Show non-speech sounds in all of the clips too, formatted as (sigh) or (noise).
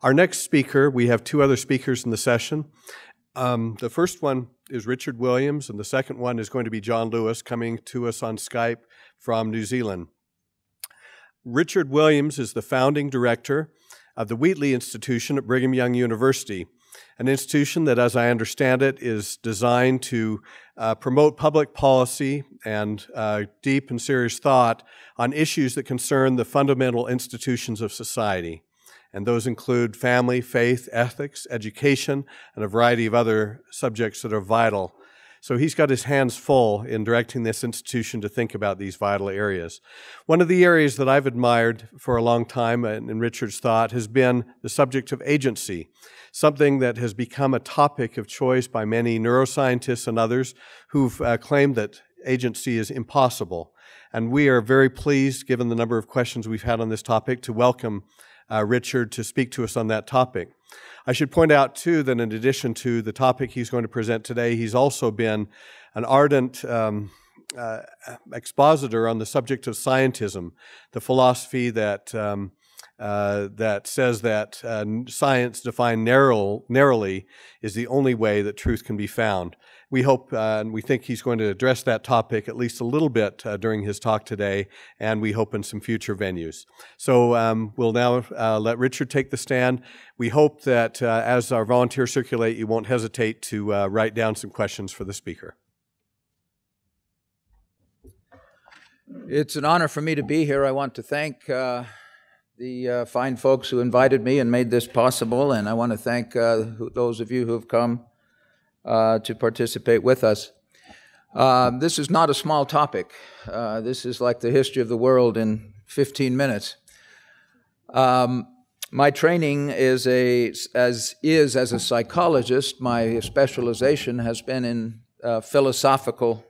Our next speaker, we have two other speakers in the session. Um, the first one is Richard Williams, and the second one is going to be John Lewis coming to us on Skype from New Zealand. Richard Williams is the founding director of the Wheatley Institution at Brigham Young University, an institution that, as I understand it, is designed to uh, promote public policy and uh, deep and serious thought on issues that concern the fundamental institutions of society. And those include family, faith, ethics, education, and a variety of other subjects that are vital so he's got his hands full in directing this institution to think about these vital areas. One of the areas that I've admired for a long time in Richard's thought has been the subject of agency, something that has become a topic of choice by many neuroscientists and others who've uh, claimed that agency is impossible. And we are very pleased, given the number of questions we've had on this topic, to welcome uh, Richard to speak to us on that topic. I should point out, too, that in addition to the topic he's going to present today, he's also been an ardent um, uh, expositor on the subject of scientism, the philosophy that. Um, uh, that says that uh, science defined narrow, narrowly is the only way that truth can be found we hope uh, and we think he's going to address that topic at least a little bit uh, during his talk today, and we hope in some future venues. So um, we'll now uh, let Richard take the stand. We hope that uh, as our volunteers circulate, you won't hesitate to uh, write down some questions for the speaker. It's an honor for me to be here. I want to thank uh, the fine folks who invited me and made this possible, and I want to thank those of you who have come uh, to participate with us. Um, this is not a small topic. Uh, this is like the history of the world in 15 minutes. Um, my training is a as is as a psychologist. My specialization has been in uh, philosophical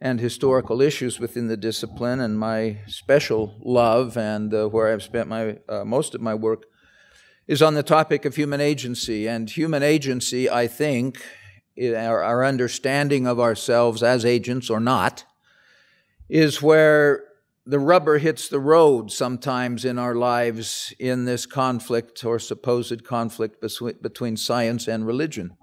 and historical issues within the discipline, and my special love and uh, where I've spent my uh, most of my work is on the topic of human agency. And human agency, I think, our, understanding of ourselves as agents or not, is where the rubber hits the road sometimes in our lives in this conflict or supposed conflict between science and religion.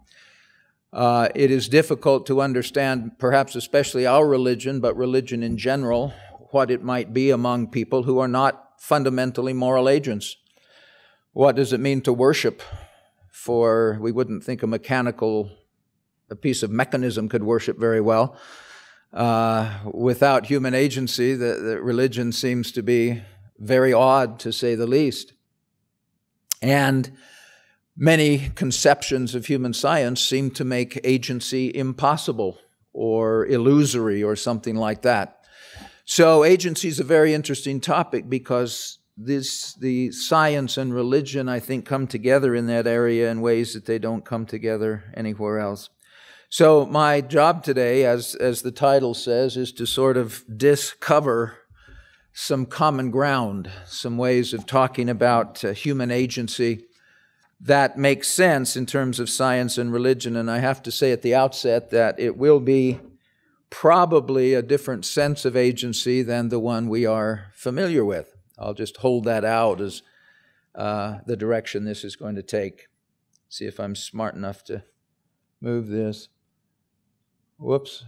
Uh, it is difficult to understand, perhaps especially our religion, but religion in general, what it might be among people who are not fundamentally moral agents. What does it mean to worship? For we wouldn't think a mechanical a piece of mechanism could worship very well. Uh, without human agency, the, the religion seems to be very odd, to say the least. And many conceptions of human science seem to make agency impossible or illusory or something like that. So, agency is a very interesting topic because this, the science and religion, I think, come together in that area in ways that they don't come together anywhere else. So, my job today, as, as the title says, is to sort of discover some common ground, some ways of talking about uh, human agency that makes sense in terms of science and religion. And I have to say at the outset that it will be probably a different sense of agency than the one we are familiar with. I'll just hold that out as uh, the direction this is going to take. See if I'm smart enough to move this. Whoops.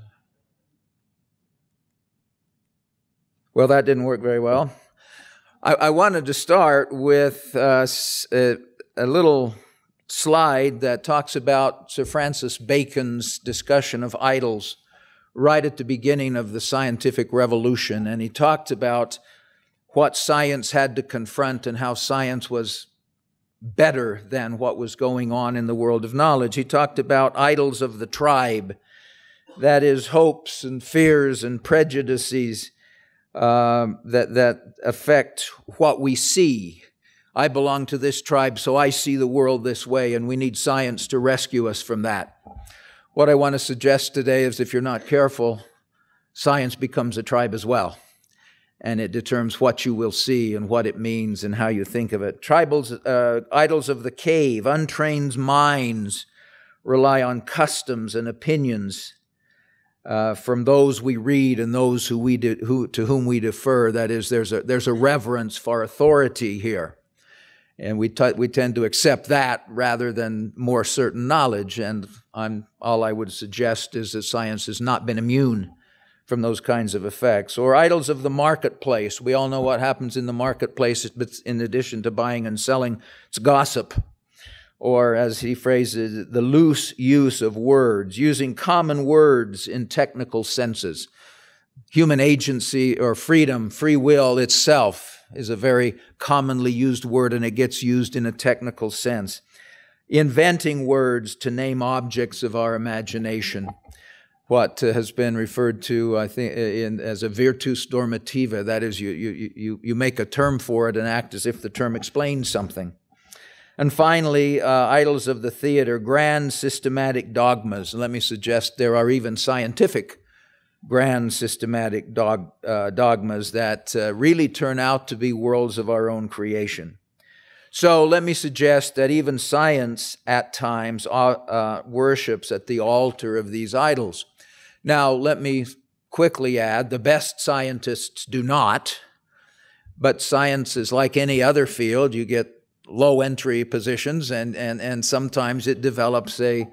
Well, that didn't work very well. I, I wanted to start with uh, a, a little slide that talks about Sir Francis Bacon's discussion of idols right at the beginning of the scientific revolution. And he talked about what science had to confront and how science was better than what was going on in the world of knowledge. He talked about idols of the tribe that is, hopes and fears and prejudices uh, that, that affect what we see. I belong to this tribe, so I see the world this way, and we need science to rescue us from that. What I want to suggest today is if you're not careful, science becomes a tribe as well. And it determines what you will see and what it means and how you think of it. Tribals, uh, idols of the cave, untrained minds rely on customs and opinions uh, from those we read and those who we who, to whom we defer. That is, there's a, there's a reverence for authority here. And we, we tend to accept that rather than more certain knowledge. And I'm, all I would suggest is that science has not been immune from those kinds of effects. Or idols of the marketplace. We all know what happens in the marketplace, but in addition to buying and selling, it's gossip. Or, as he phrases it, the loose use of words, using common words in technical senses. Human agency or freedom, free will itself is a very commonly used word and it gets used in a technical sense. Inventing words to name objects of our imagination what has been referred to, I think, in, as a virtus dormitiva, That is, you, you, you, you make a term for it and act as if the term explains something. And finally, uh, idols of the theater, grand systematic dogmas. let me suggest there are even scientific grand systematic dog, uh, dogmas that uh, really turn out to be worlds of our own creation. So let me suggest that even science at times uh, uh worships at the altar of these idols. Now, let me quickly add the best scientists do not, but science is like any other field. You get low entry positions, and, and, and sometimes it develops a,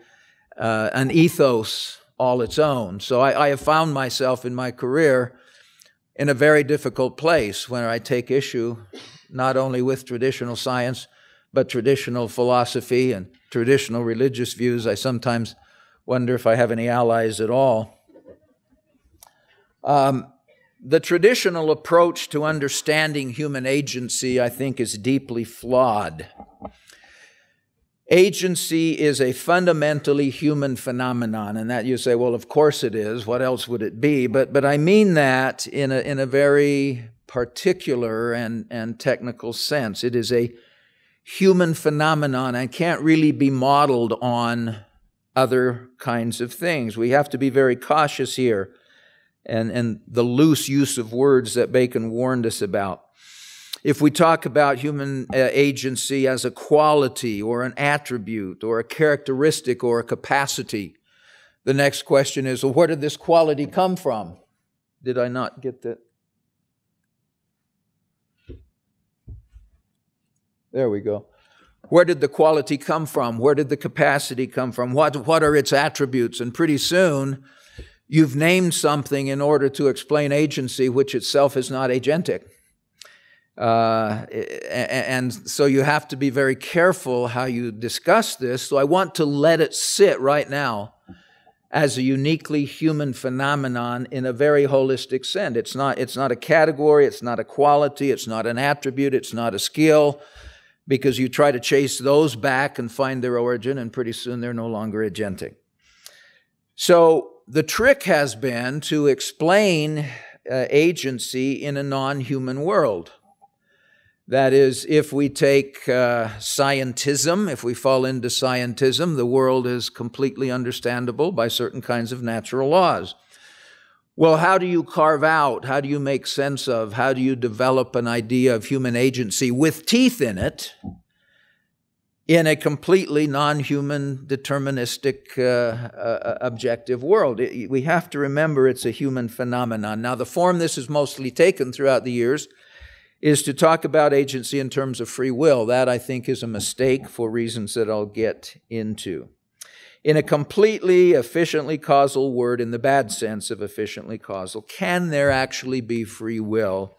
uh, an ethos all its own. So I, I have found myself in my career in a very difficult place when I take issue not only with traditional science, but traditional philosophy and traditional religious views. I sometimes wonder if I have any allies at all. Um, the traditional approach to understanding human agency, I think, is deeply flawed. Agency is a fundamentally human phenomenon, and that you say, well, of course it is. What else would it be? But, but I mean that in a, in a very particular and, and technical sense. It is a human phenomenon and can't really be modeled on other kinds of things. We have to be very cautious here and, and the loose use of words that Bacon warned us about. If we talk about human uh, agency as a quality or an attribute or a characteristic or a capacity, the next question is well, where did this quality come from? Did I not get that? There we go. Where did the quality come from? Where did the capacity come from? What, what are its attributes? And pretty soon, You've named something in order to explain agency, which itself is not agentic. Uh, and so you have to be very careful how you discuss this. So I want to let it sit right now as a uniquely human phenomenon in a very holistic sense. It's not, it's not a category, it's not a quality, it's not an attribute, it's not a skill, because you try to chase those back and find their origin, and pretty soon they're no longer agentic. So the trick has been to explain uh, agency in a non human world. That is, if we take uh, scientism, if we fall into scientism, the world is completely understandable by certain kinds of natural laws. Well, how do you carve out, how do you make sense of, how do you develop an idea of human agency with teeth in it in a completely non human, deterministic, uh, uh, objective world. It, we have to remember it's a human phenomenon. Now, the form this has mostly taken throughout the years is to talk about agency in terms of free will. That, I think, is a mistake for reasons that I'll get into. In a completely efficiently causal word, in the bad sense of efficiently causal, can there actually be free will?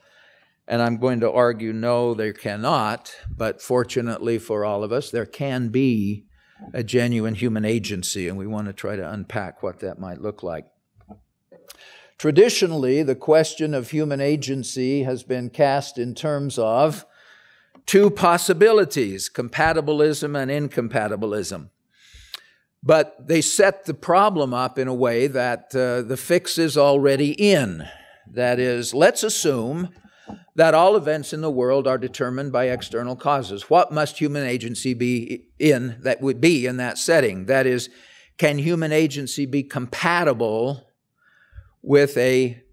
And I'm going to argue no, there cannot, but fortunately for all of us, there can be a genuine human agency, and we want to try to unpack what that might look like. Traditionally, the question of human agency has been cast in terms of two possibilities compatibilism and incompatibilism. But they set the problem up in a way that uh, the fix is already in. That is, let's assume that all events in the world are determined by external causes. What must human agency be in that would be in that setting? That is, can human agency be compatible with a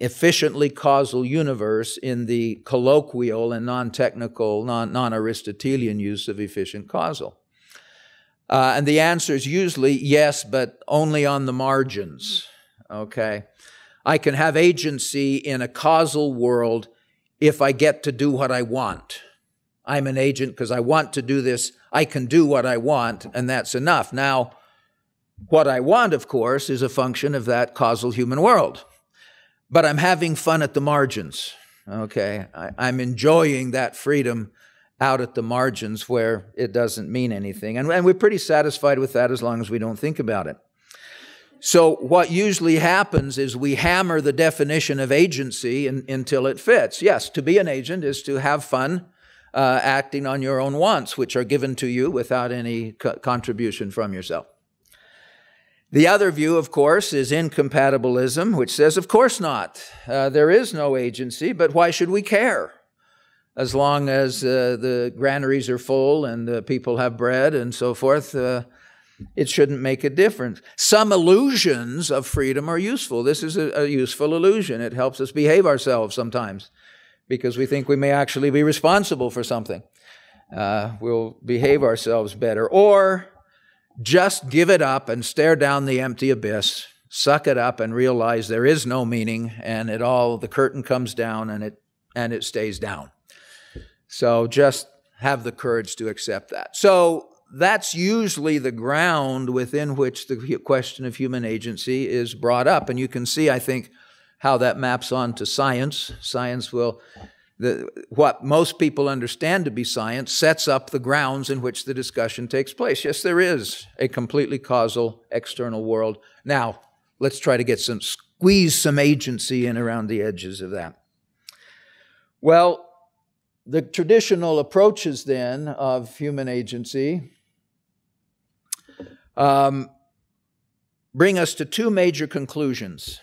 efficiently causal universe in the colloquial and non-technical, non-Aristotelian use of efficient causal? Uh, and the answer is usually yes, but only on the margins. Okay. I can have agency in a causal world if I get to do what I want. I'm an agent because I want to do this. I can do what I want, and that's enough. Now, what I want, of course, is a function of that causal human world. But I'm having fun at the margins. Okay. I, am enjoying that freedom out at the margins where it doesn't mean anything. And, and we're pretty satisfied with that as long as we don't think about it. So, what usually happens is we hammer the definition of agency in, until it fits. Yes, to be an agent is to have fun uh, acting on your own wants, which are given to you without any co- contribution from yourself. The other view, of course, is incompatibilism, which says, of course not. Uh, there is no agency, but why should we care? As long as uh, the granaries are full and uh, people have bread and so forth, uh, it shouldn't make a difference. Some illusions of freedom are useful. This is a, a useful illusion. It helps us behave ourselves sometimes because we think we may actually be responsible for something. Uh, we'll behave ourselves better. Or just give it up and stare down the empty abyss, suck it up and realize there is no meaning and it all the curtain comes down and it and it stays down. So just have the courage to accept that. So that's usually the ground within which the question of human agency is brought up. And you can see, I think, how that maps onto science. Science will the, what most people understand to be science sets up the grounds in which the discussion takes place. Yes, there is a completely causal external world. Now, let's try to get some, squeeze some agency in around the edges of that. Well, the traditional approaches then of human agency um, bring us to two major conclusions.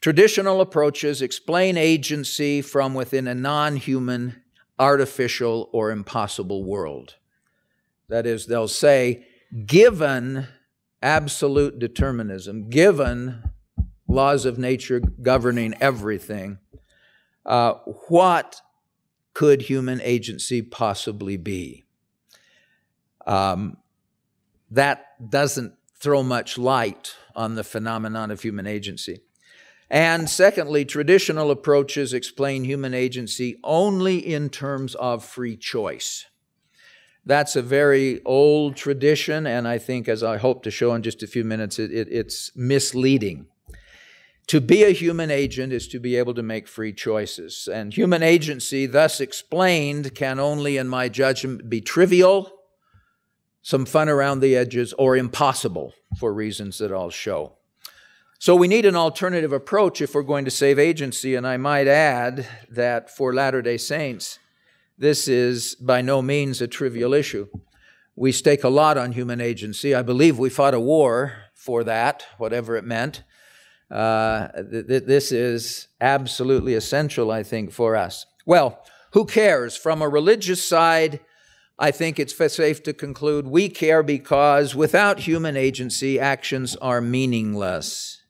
Traditional approaches explain agency from within a non human, artificial, or impossible world. That is, they'll say, given absolute determinism, given laws of nature governing everything, uh, what could human agency possibly be? Um, that doesn't throw much light on the phenomenon of human agency. And secondly, traditional approaches explain human agency only in terms of free choice. That's a very old tradition, and I think, as I hope to show in just a few minutes, it, it, it's misleading. To be a human agent is to be able to make free choices. And human agency, thus explained, can only, in my judgment, be trivial, some fun around the edges, or impossible for reasons that I'll show. So we need an alternative approach if we're going to save agency. And I might add that for Latter day Saints, this is by no means a trivial issue. We stake a lot on human agency. I believe we fought a war for that, whatever it meant. Uh, th- th- this is absolutely essential, I think, for us. Well, who cares? From a religious side, I think it's safe to conclude we care because without human agency, actions are meaningless.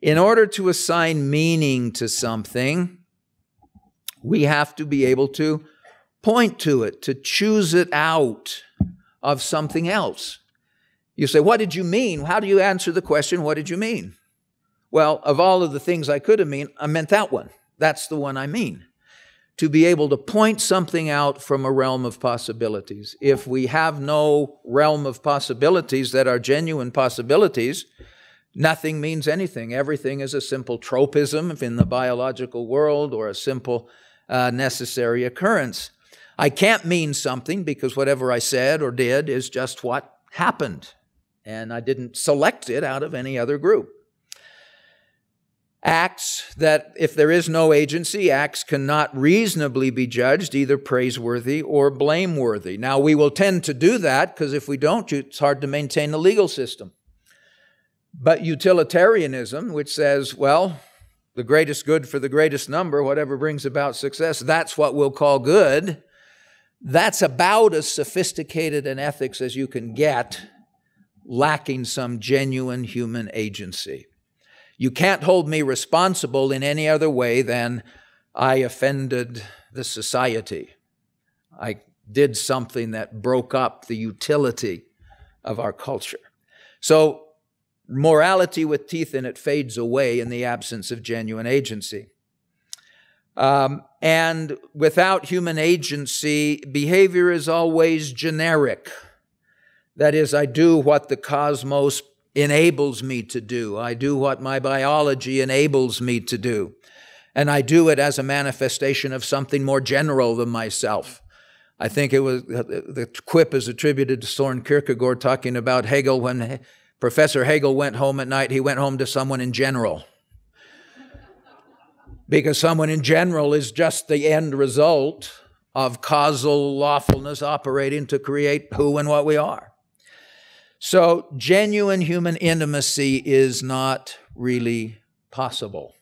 In order to assign meaning to something, we have to be able to point to it, to choose it out of something else. You say, What did you mean? How do you answer the question, What did you mean? Well, of all of the things I could have mean, I meant that one. That's the one I mean. To be able to point something out from a realm of possibilities. If we have no realm of possibilities that are genuine possibilities, Nothing means anything. Everything is a simple tropism in the biological world or a simple uh, necessary occurrence. I can't mean something because whatever I said or did is just what happened. And I didn't select it out of any other group. Acts that, if there is no agency, acts cannot reasonably be judged either praiseworthy or blameworthy. Now, we will tend to do that because if we don't, it's hard to maintain the legal system. But utilitarianism, which says, well, the greatest good for the greatest number, whatever brings about success, that's what we'll call good. That's about as sophisticated an ethics as you can get, lacking some genuine human agency. You can't hold me responsible in any other way than I offended the society. I did something that broke up the utility of our culture. So Morality with teeth in it fades away in the absence of genuine agency. Um, and without human agency, behavior is always generic. That is, I do what the cosmos enables me to do. I do what my biology enables me to do. And I do it as a manifestation of something more general than myself. I think it was uh, the quip is attributed to Soren Kierkegaard talking about Hegel when Professor Hegel went home at night, he went home to someone in general. Because someone in general is just the end result of causal lawfulness operating to create who and what we are. So, genuine human intimacy is not really possible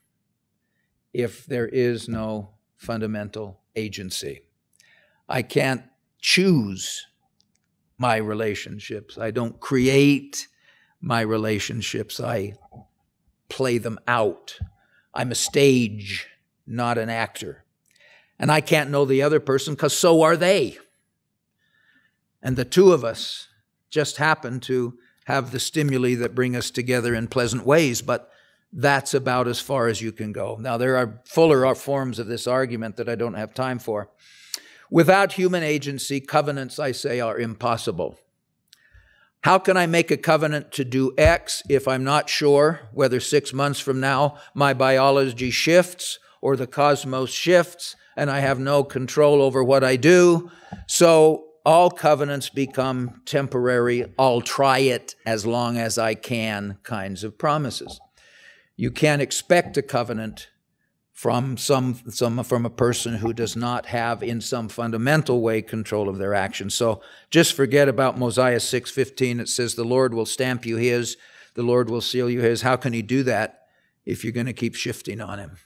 if there is no fundamental agency. I can't choose my relationships. I don't create my relationships. I play them out. I'm a stage, not an actor. And I can't know the other person because so are they. And the two of us just happen to have the stimuli that bring us together in pleasant ways, but that's about as far as you can go. Now, there are fuller forms of this argument that I don't have time for. Without human agency, covenants, I say, are impossible. How can I make a covenant to do X if I'm not sure whether six months from now my biology shifts or the cosmos shifts and I have no control over what I do? So all covenants become temporary, I'll try it as long as I can kinds of promises. You can't expect a covenant from some, some from a person who does not have in some fundamental way control of their actions. So just forget about Mosiah 6:15 it says the Lord will stamp you his, the Lord will seal you his. How can he do that if you're going to keep shifting on him?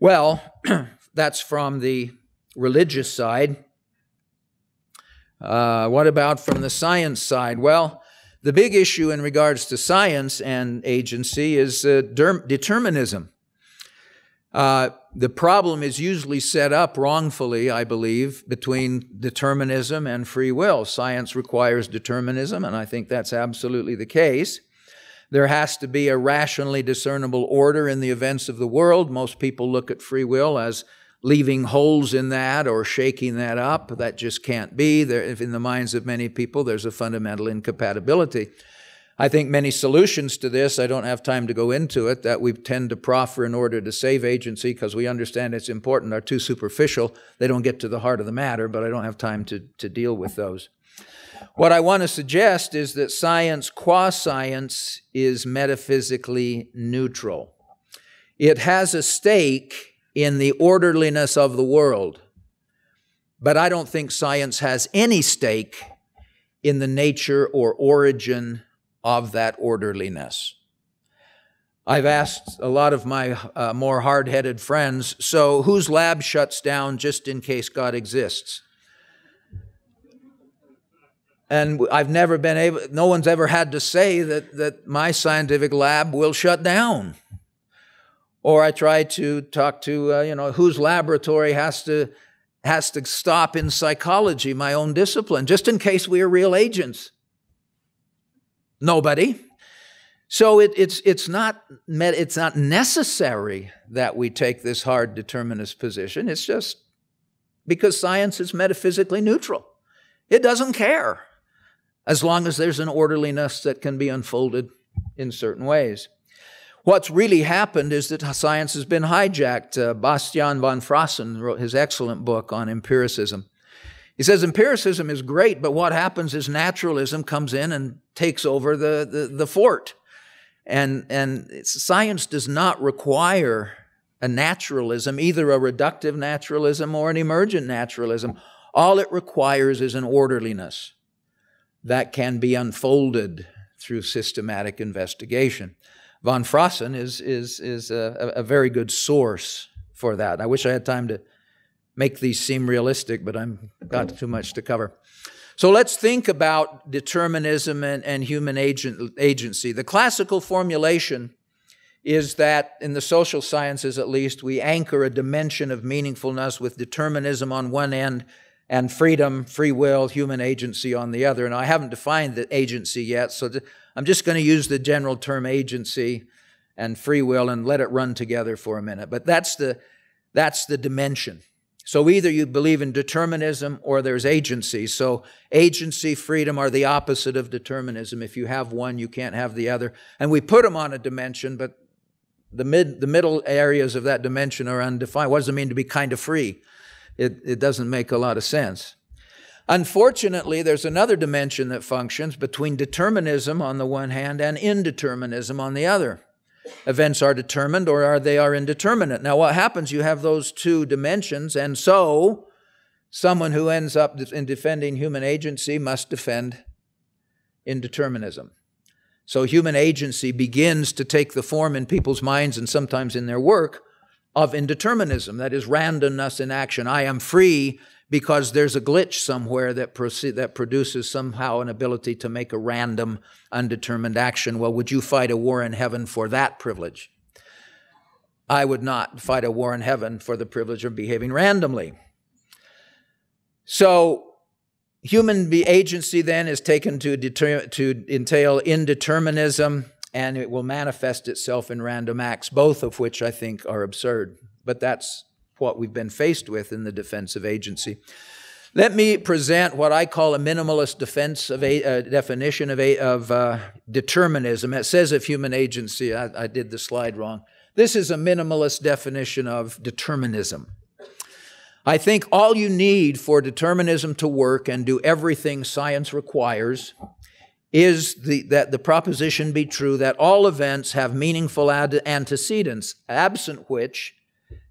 Well, (clears throat) that's from the religious side. Uh, what about from the science side? Well, the big issue in regards to science and agency is uh, determinism. Uh, the problem is usually set up wrongfully, I believe, between determinism and free will. Science requires determinism, and I think that's absolutely the case. There has to be a rationally discernible order in the events of the world. Most people look at free will as leaving holes in that or shaking that up. That just can't be. There, in the minds of many people, there's a fundamental incompatibility. I think many solutions to this, I don't have time to go into it, that we tend to proffer in order to save agency because we understand it's important, are too superficial. They don't get to the heart of the matter, but I don't have time to, to deal with those. What I want to suggest is that science, qua science, is metaphysically neutral. It has a stake in the orderliness of the world, but I don't think science has any stake in the nature or origin of that orderliness. I've asked a lot of my uh, more hard headed friends so whose lab shuts down just in case God exists? And I've never been able, no one's ever had to say that, that my scientific lab will shut down. Or I try to talk to, uh, you know, whose laboratory has to, has to stop in psychology, my own discipline, just in case we are real agents. Nobody. So it, it's, it's, not, it's not necessary that we take this hard determinist position. It's just because science is metaphysically neutral. It doesn't care as long as there's an orderliness that can be unfolded in certain ways. What's really happened is that science has been hijacked. Uh, Bastian von Fraassen wrote his excellent book on empiricism. He says empiricism is great, but what happens is naturalism comes in and takes over the, the, the fort. And, and science does not require a naturalism, either a reductive naturalism or an emergent naturalism. All it requires is an orderliness that can be unfolded through systematic investigation. Von Fraassen is, is, is a, a very good source for that. I wish I had time to make these seem realistic, but I've got too much to cover. So let's think about determinism and, and human agent, agency. The classical formulation is that, in the social sciences at least, we anchor a dimension of meaningfulness with determinism on one end and freedom, free will, human agency on the other. And I haven't defined the agency yet, so I'm just going to use the general term agency and free will and let it run together for a minute. But that's the That's the dimension. So either you believe in determinism or there's agency. So agency, freedom are the opposite of determinism. If you have one, you can't have the other. And we put them on a dimension, but the mid the middle areas of that dimension are undefined. What does it mean to be kind of free? It, it doesn't make a lot of sense. Unfortunately, there's another dimension that functions between determinism on the one hand and indeterminism on the other. Events are determined or are they are indeterminate. Now what happens you have those two dimensions and so someone who ends up in defending human agency must defend indeterminism. So human agency begins to take the form in people's minds and sometimes in their work of indeterminism, that is randomness in action. I am free because there's a glitch somewhere that, proce- that produces somehow an ability to make a random, undetermined action. Well, would you fight a war in heaven for that privilege? I would not fight a war in heaven for the privilege of behaving randomly. So, human agency then is taken to, deter- to entail indeterminism, and it will manifest itself in random acts, both of which I think are absurd. But that's what we've been faced with in the defense of agency. Let me present what I call a minimalist defense of a, uh, definition of, a, of uh, determinism. It says of human agency. I, I did the slide wrong. This is a minimalist definition of determinism. I think all you need for determinism to work and do everything science requires is the, that the proposition be true that all events have meaningful antecedents, absent which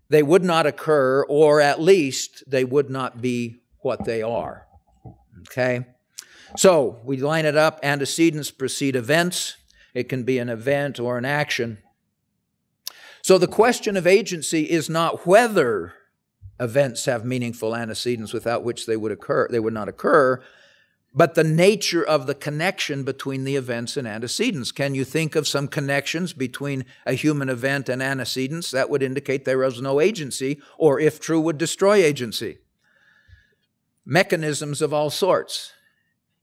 they would not occur, or at least they would not be what they are. Okay? So we line it up antecedents precede events. It can be an event or an action. So the question of agency is not whether events have meaningful antecedents without which they would occur, they would not occur, but the nature of the connection between the events and antecedents. Can you think of some connections between a human event and antecedents? That would indicate there was no agency, or if true, would destroy agency. Mechanisms of all sorts.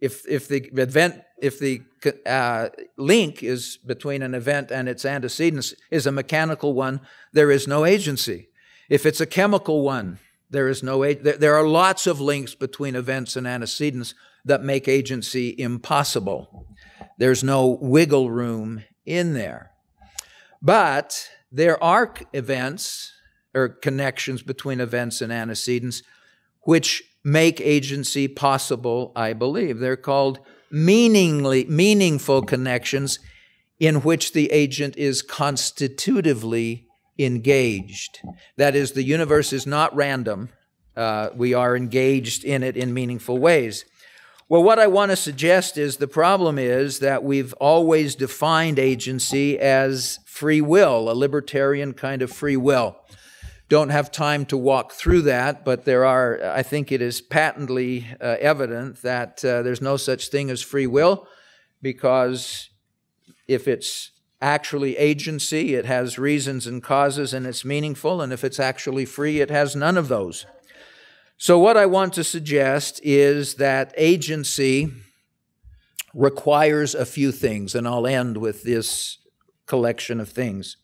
If, if the event, if the uh, link is between an event and its antecedents is a mechanical one, there is no agency. If it's a chemical one, there is no there are lots of links between events and antecedents that make agency impossible. There's no wiggle room in there. But there are events or connections between events and antecedents which make agency possible, I believe. They're called meaningly, meaningful connections in which the agent is constitutively engaged. That is, the universe is not random. Uh, we are engaged in it in meaningful ways. Well, what I want to suggest is the problem is that we've always defined agency as free will, a libertarian kind of free will. Don't have time to walk through that, but there are, I think it is patently uh, evident that uh, there's no such thing as free will because if it's actually agency, it has reasons and causes and it's meaningful, and if it's actually free, it has none of those. So, what I want to suggest is that agency requires a few things, and I'll end with this collection of things.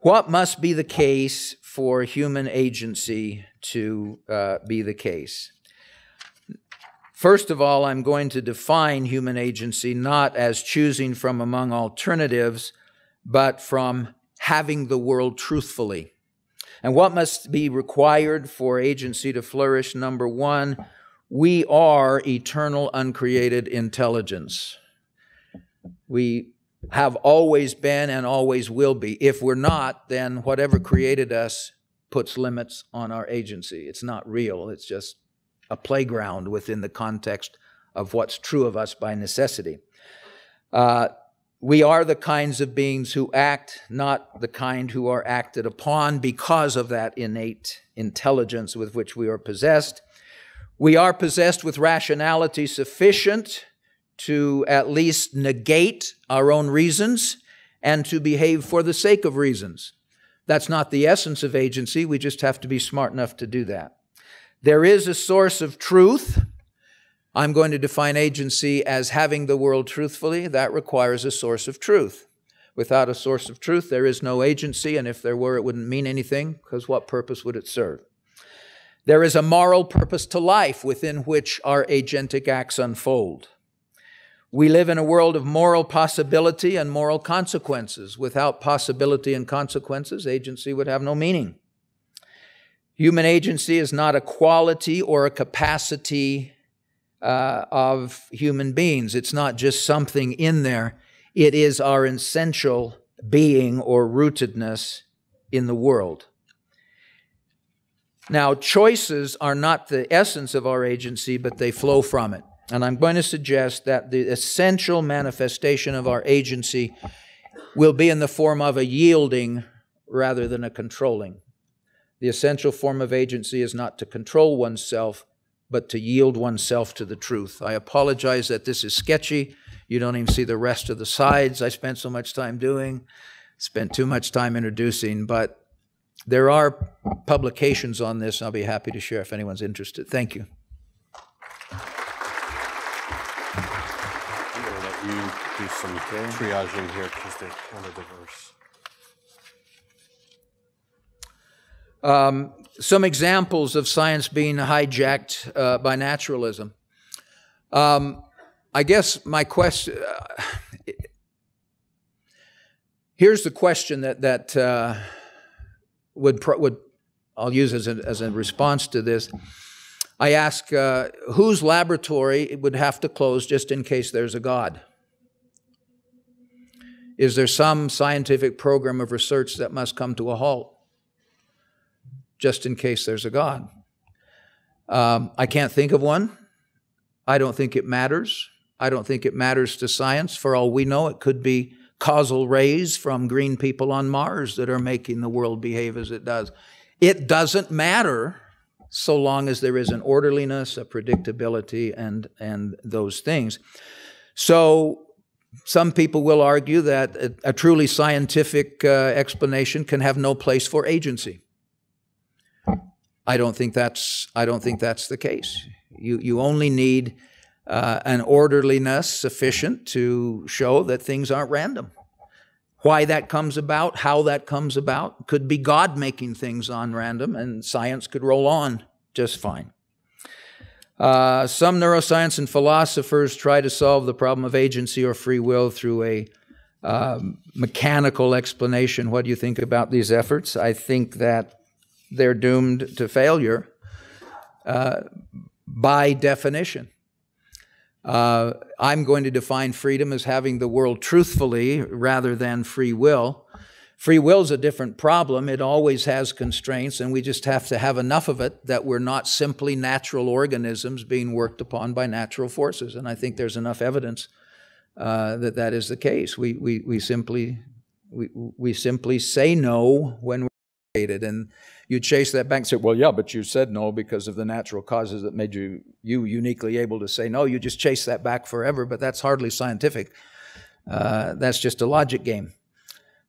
What must be the case for human agency to uh, be the case? First of all, I'm going to define human agency not as choosing from among alternatives, but from having the world truthfully. And what must be required for agency to flourish? Number one, we are eternal, uncreated intelligence. We have always been and always will be. If we're not, then whatever created us puts limits on our agency. It's not real, it's just a playground within the context of what's true of us by necessity. Uh, we are the kinds of beings who act, not the kind who are acted upon because of that innate intelligence with which we are possessed. We are possessed with rationality sufficient to at least negate our own reasons and to behave for the sake of reasons. That's not the essence of agency. We just have to be smart enough to do that. There is a source of truth I'm going to define agency as having the world truthfully. That requires a source of truth. Without a source of truth, there is no agency, and if there were, it wouldn't mean anything, because what purpose would it serve? There is a moral purpose to life within which our agentic acts unfold. We live in a world of moral possibility and moral consequences. Without possibility and consequences, agency would have no meaning. Human agency is not a quality or a capacity uh, of human beings. It's not just something in there, it is our essential being or rootedness in the world. Now, choices are not the essence of our agency, but they flow from it. And I'm going to suggest that the essential manifestation of our agency will be in the form of a yielding rather than a controlling. The essential form of agency is not to control oneself, but to yield oneself to the truth. I apologize that this is sketchy. You don't even see the rest of the sides I spent so much time doing, spent too much time introducing, but there are publications on this. I'll be happy to share if anyone's interested. Thank you. I'm going to let you do some triaging here because they're kind of diverse. Um, some examples of science being hijacked uh, by naturalism. Um, I guess my question. Uh, here's the question that that uh, would would I'll use as a, as a response to this. I ask uh, whose laboratory would have to close just in case there's a God. Is there some scientific program of research that must come to a halt? Just in case there's a God. Um, I can't think of one. I don't think it matters. I don't think it matters to science. For all we know, it could be causal rays from green people on Mars that are making the world behave as it does. It doesn't matter so long as there is an orderliness, a predictability, and, and those things. So, some people will argue that a, a truly scientific uh, explanation can have no place for agency. I don't think that's I don't think that's the case. You you only need uh, an orderliness sufficient to show that things aren't random. Why that comes about, how that comes about, could be God making things on random, and science could roll on just fine. Uh, some neuroscience and philosophers try to solve the problem of agency or free will through a um, mechanical explanation. What do you think about these efforts? I think that they're doomed to failure uh, by definition. Uh, I'm going to define freedom as having the world truthfully rather than free will. Free will is a different problem. It always has constraints, and we just have to have enough of it that we're not simply natural organisms being worked upon by natural forces. And I think there's enough evidence uh, that that is the case. We, we, we, simply, we, we simply say no when we're created. And you chase that back and say, well, yeah, but you said no because of the natural causes that made you, you uniquely able to say no. You just chase that back forever, but that's hardly scientific. Uh, that's just a logic game.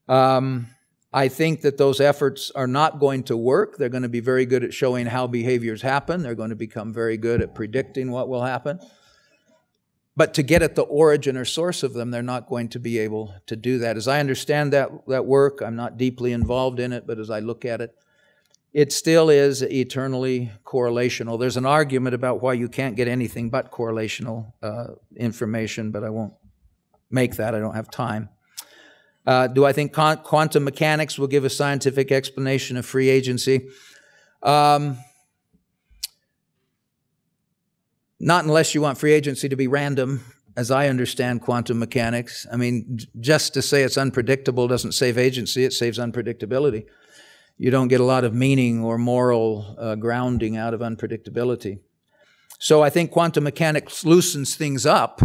Um, I think that those efforts are not going to work. They're going to be very good at showing how behaviors happen. They're going to become very good at predicting what will happen. But to get at the origin or source of them, they're not going to be able to do that. As I understand that, that work, I'm not deeply involved in it, but as I look at it, it still is eternally correlational. There's an argument about why you can't get anything but correlational uh, information, but I won't make that. I don't have time. Uh, do I think quantum mechanics will give a scientific explanation of free agency? Um, not unless you want free agency to be random, as I understand quantum mechanics. I mean, just to say it's unpredictable doesn't save agency, it saves unpredictability you don't get a lot of meaning or moral uh, grounding out of unpredictability. So I think quantum mechanics loosens things up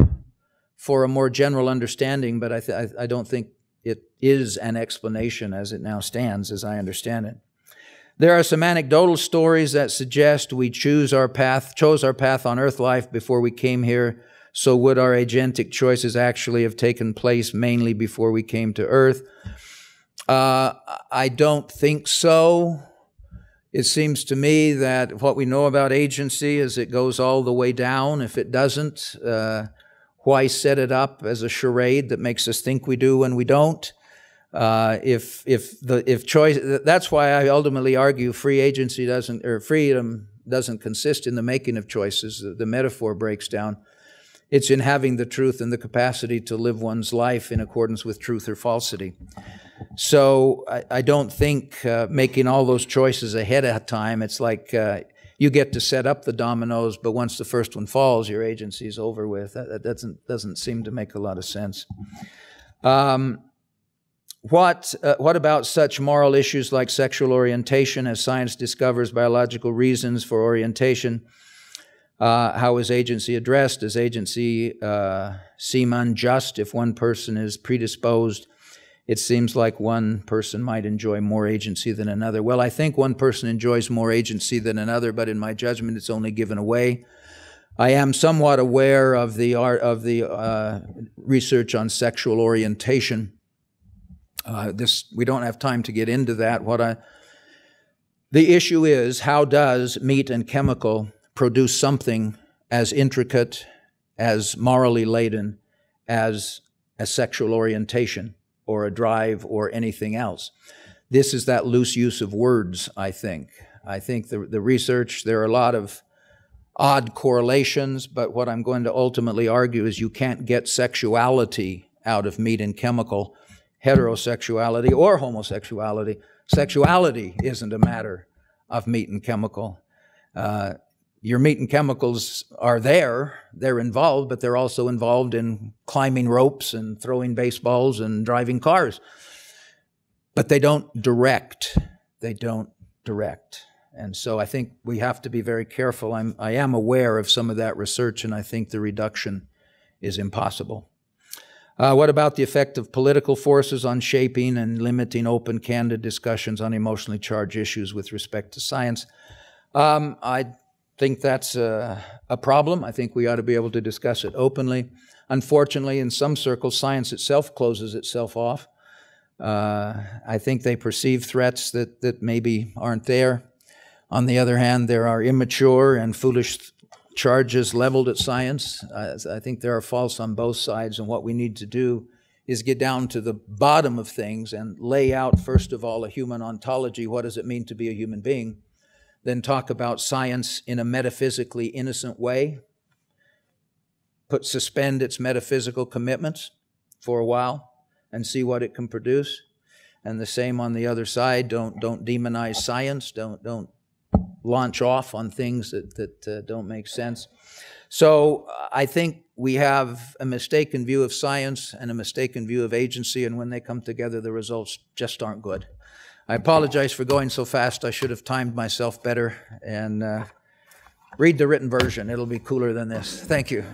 for a more general understanding, but I, th- I don't think it is an explanation as it now stands, as I understand it. There are some anecdotal stories that suggest we choose our path, chose our path on earth life before we came here. So would our agentic choices actually have taken place mainly before we came to earth? Uh, I don't think so. It seems to me that what we know about agency is it goes all the way down. If it doesn't, uh, why set it up as a charade that makes us think we do when we don't? Uh, if if the if choice, that's why I ultimately argue free agency doesn't or freedom doesn't consist in the making of choices. The, the metaphor breaks down. It's in having the truth and the capacity to live one's life in accordance with truth or falsity. So I, I don't think uh, making all those choices ahead of time. It's like uh, you get to set up the dominoes, but once the first one falls, your agency is over with. That, that doesn't doesn't seem to make a lot of sense. Um, what, uh, what about such moral issues like sexual orientation as science discovers biological reasons for orientation? Uh, how is agency addressed? Does agency uh, seem unjust if one person is predisposed? It seems like one person might enjoy more agency than another. Well, I think one person enjoys more agency than another, but in my judgment, it's only given away. I am somewhat aware of the art of the uh, research on sexual orientation uh, this we don't have time to get into that. What I the issue is how does meat and chemical produce something as intricate, as morally laden as a sexual orientation or a drive or anything else? This is that loose use of words, I think. I think the, the research, there are a lot of odd correlations, but what I'm going to ultimately argue is you can't get sexuality out of meat and chemical heterosexuality or homosexuality. Sexuality isn't a matter of meat and chemical. Uh, your meat and chemicals are there, they're involved, but they're also involved in climbing ropes and throwing baseballs and driving cars. But they don't direct. They don't direct. And so I think we have to be very careful. I'm, I am aware of some of that research, and I think the reduction is impossible. Uh, what about the effect of political forces on shaping and limiting open, candid discussions on emotionally charged issues with respect to science? Um, I think that's a, a, problem. I think we ought to be able to discuss it openly. Unfortunately, in some circles, science itself closes itself off. Uh, I think they perceive threats that, that maybe aren't there. On the other hand, there are immature and foolish charges leveled at science. I, I think there are faults on both sides, and what we need to do is get down to the bottom of things and lay out, first of all, a human ontology. What does it mean to be a human being? Then talk about science in a metaphysically innocent way. Put suspend its metaphysical commitments for a while and see what it can produce. And the same on the other side. Don't don't demonize science. Don't don't launch off on things that, that uh, don't make sense. So uh, I think we have a mistaken view of science and a mistaken view of agency, and when they come together, the results just aren't good. I apologize for going so fast. I should have timed myself better and uh, read the written version. It'll be cooler than this. Thank you.